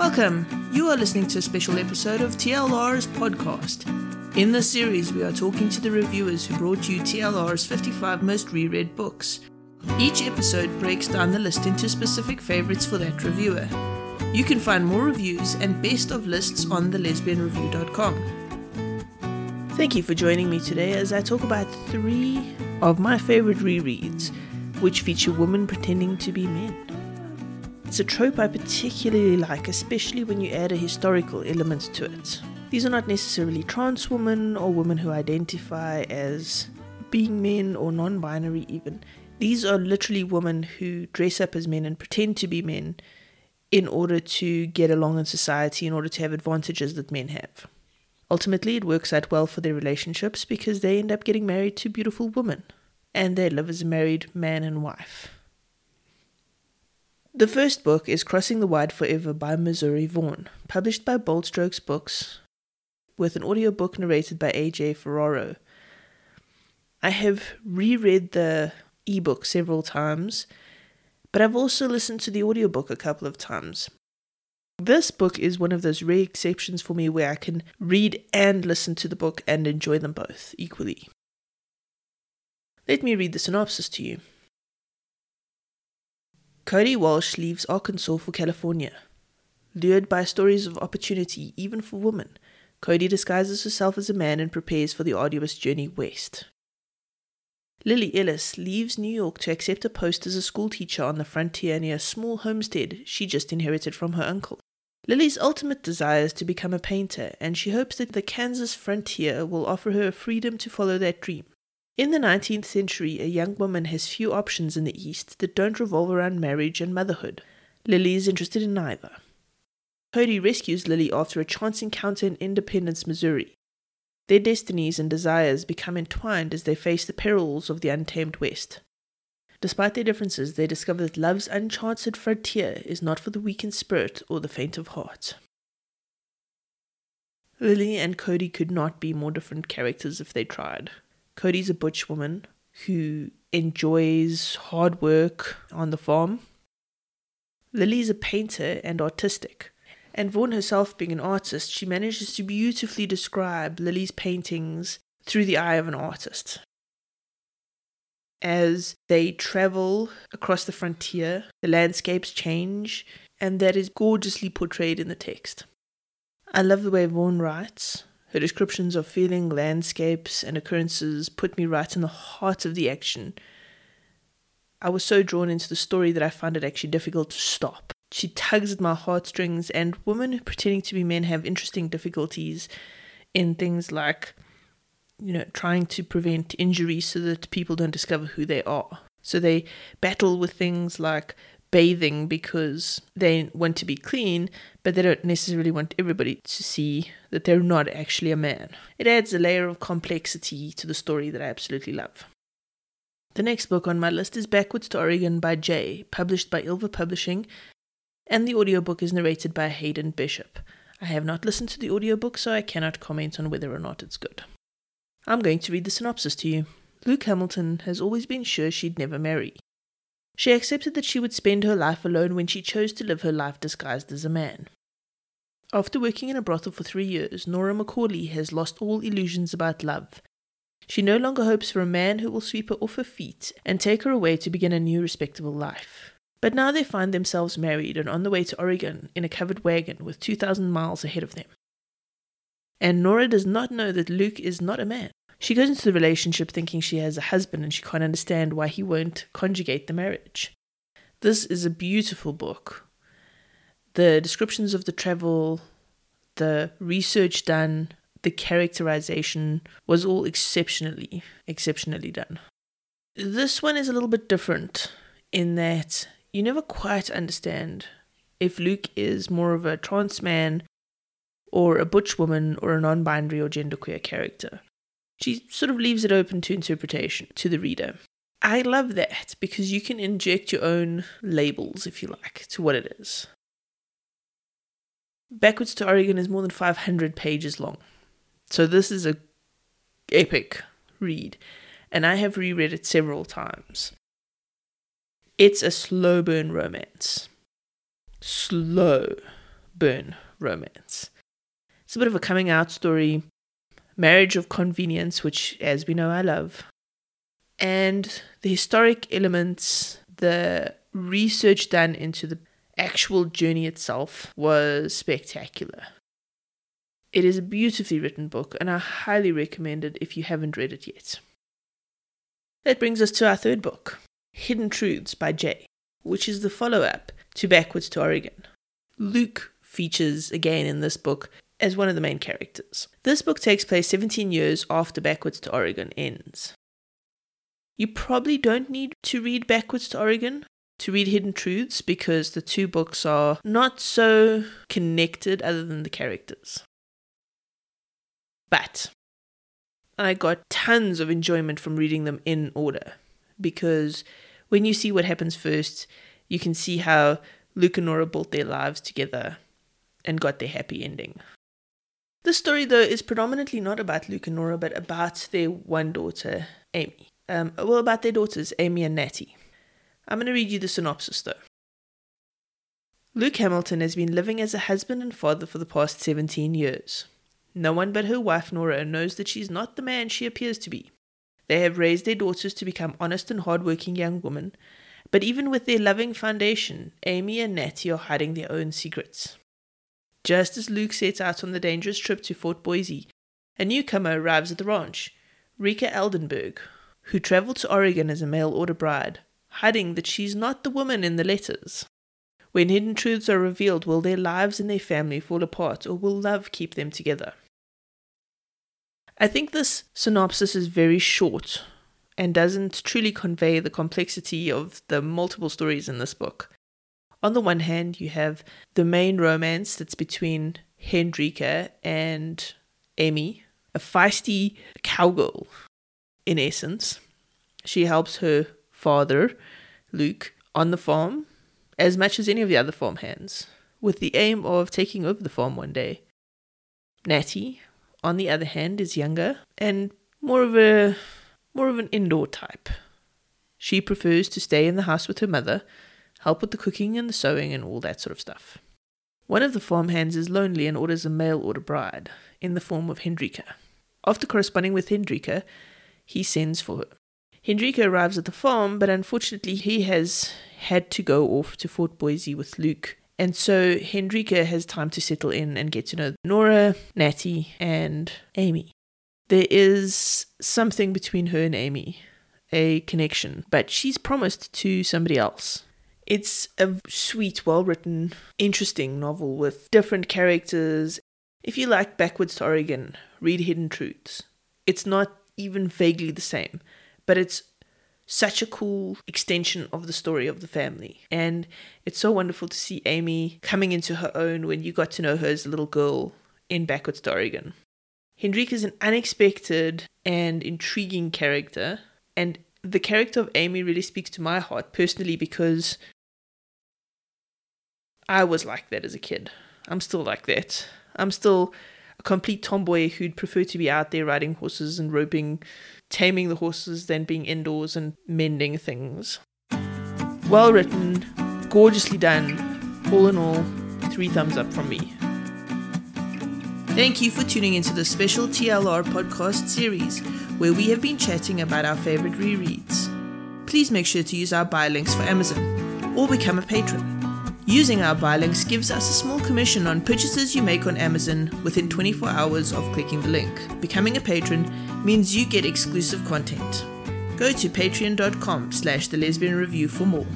Welcome. You are listening to a special episode of TLR's podcast. In this series, we are talking to the reviewers who brought you TLR's 55 most reread books. Each episode breaks down the list into specific favorites for that reviewer. You can find more reviews and best of lists on thelesbianreview.com. Thank you for joining me today as I talk about three of my favorite rereads, which feature women pretending to be men. It's a trope I particularly like, especially when you add a historical element to it. These are not necessarily trans women or women who identify as being men or non binary, even. These are literally women who dress up as men and pretend to be men in order to get along in society, in order to have advantages that men have. Ultimately, it works out well for their relationships because they end up getting married to beautiful women and they live as a married man and wife. The first book is Crossing the Wide Forever by Missouri Vaughn, published by Bold Strokes Books, with an audiobook narrated by AJ Ferraro. I have reread the ebook several times, but I've also listened to the audiobook a couple of times. This book is one of those rare exceptions for me where I can read and listen to the book and enjoy them both equally. Let me read the synopsis to you. Cody Walsh leaves Arkansas for California. Lured by stories of opportunity, even for women, Cody disguises herself as a man and prepares for the arduous journey west. Lily Ellis leaves New York to accept a post as a schoolteacher on the frontier near a small homestead she just inherited from her uncle. Lily's ultimate desire is to become a painter, and she hopes that the Kansas frontier will offer her freedom to follow that dream. In the 19th century, a young woman has few options in the East that don't revolve around marriage and motherhood. Lily is interested in neither. Cody rescues Lily after a chance encounter in Independence, Missouri. Their destinies and desires become entwined as they face the perils of the untamed West. Despite their differences, they discover that love's uncharted frontier is not for the weak in spirit or the faint of heart. Lily and Cody could not be more different characters if they tried. Cody's a butch woman who enjoys hard work on the farm. Lily's a painter and artistic. And Vaughn herself being an artist, she manages to beautifully describe Lily's paintings through the eye of an artist. As they travel across the frontier, the landscapes change, and that is gorgeously portrayed in the text. I love the way Vaughn writes. Her descriptions of feeling, landscapes, and occurrences put me right in the heart of the action. I was so drawn into the story that I found it actually difficult to stop. She tugs at my heartstrings, and women pretending to be men have interesting difficulties in things like, you know, trying to prevent injury so that people don't discover who they are. So they battle with things like bathing because they want to be clean, but they don't necessarily want everybody to see that they're not actually a man. It adds a layer of complexity to the story that I absolutely love. The next book on my list is Backwards to Oregon by Jae, published by Ylva Publishing, and the audiobook is narrated by Hayden Bishop. I have not listened to the audiobook, so I cannot comment on whether or not it's good. I'm going to read the synopsis to you. Luke Hamilton has always been sure she'd never marry. She accepted that she would spend her life alone when she chose to live her life disguised as a man. After working in a brothel for three years, Nora Macaulay has lost all illusions about love. She no longer hopes for a man who will sweep her off her feet and take her away to begin a new respectable life. But now they find themselves married and on the way to Oregon in a covered wagon with 2,000 miles ahead of them. And Nora does not know that Luke is not a man. She goes into the relationship thinking she has a husband and she can't understand why he won't conjugate the marriage. This is a beautiful book. The descriptions of the travel, the research done, the characterization was all exceptionally, exceptionally done. This one is a little bit different in that you never quite understand if Luke is more of a trans man or a butch woman or a non binary or genderqueer character she sort of leaves it open to interpretation to the reader. I love that because you can inject your own labels, if you like, to what it is. Backwards to Oregon is more than 500 pages long. So this is a epic read, and I have reread it several times. It's a slow burn romance. Slow burn romance. It's a bit of a coming out story, marriage of convenience, which, as we know, I love, and the historic elements, the research done into the actual journey itself was spectacular. It is a beautifully written book, and I highly recommend it if you haven't read it yet. That brings us to our third book, Hidden Truths by Jae, which is the follow up to Backwards to Oregon. Luke features again in this book as one of the main characters. This book takes place 17 years after Backwards to Oregon ends. You probably don't need to read Backwards to Oregon to read Hidden Truths because the two books are not so connected other than the characters. But I got tons of enjoyment from reading them in order because when you see what happens first, you can see how Luke and Nora built their lives together and got their happy ending. The story, though, is predominantly not about Luke and Nora, but about their one daughter, Amy. Um, well, about their daughters, Amy and Natty. I'm going to read you the synopsis, though. Luke Hamilton has been living as a husband and father for the past 17 years. No one but her wife Nora knows that she's not the man she appears to be. They have raised their daughters to become honest and hard-working young women, but even with their loving foundation, Amy and Natty are hiding their own secrets. Just as Luke sets out on the dangerous trip to Fort Boise, a newcomer arrives at the ranch, Rika Eldenberg, who traveled to Oregon as a mail order bride, hiding that she's not the woman in the letters. When hidden truths are revealed, will their lives and their family fall apart, or will love keep them together? I think this synopsis is very short and doesn't truly convey the complexity of the multiple stories in this book. On the one hand, you have the main romance that's between Hendrika and Amy, a feisty cowgirl, in essence. She helps her father, Luke, on the farm as much as any of the other farm hands, with the aim of taking over the farm one day. Natty, on the other hand, is younger and more of a more of an indoor type. She prefers to stay in the house with her mother, help with the cooking and the sewing and all that sort of stuff. One of the farm hands is lonely and orders a mail order bride in the form of Hendrika. After corresponding with Hendrika, he sends for her. Hendrika arrives at the farm, but unfortunately, he has had to go off to Fort Boise with Luke. And so Hendrika has time to settle in and get to know Nora, Natty, and Amy. There is something between her and Amy, a connection, but she's promised to somebody else. It's a sweet, well written, interesting novel with different characters. If you like Backwards to Oregon, read Hidden Truths. It's not even vaguely the same, but it's such a cool extension of the story of the family. And it's so wonderful to see Amy coming into her own when you got to know her as a little girl in Backwards to Oregon. Hendrik is an unexpected and intriguing character, and the character of Amy really speaks to my heart personally because I was like that as a kid. I'm still like that. I'm still a complete tomboy who'd prefer to be out there riding horses and roping taming the horses than being indoors and mending things. Well written, gorgeously done. All in all, three thumbs up from me. Thank you for tuning into the special TLR podcast series where we have been chatting about our favorite rereads. Please make sure to use our buy links for Amazon or become a patron. Using our buy links gives us a small commission on purchases you make on Amazon within 24 hours of clicking the link. Becoming a patron means you get exclusive content. Go to patreon.com slash the lesbian review for more.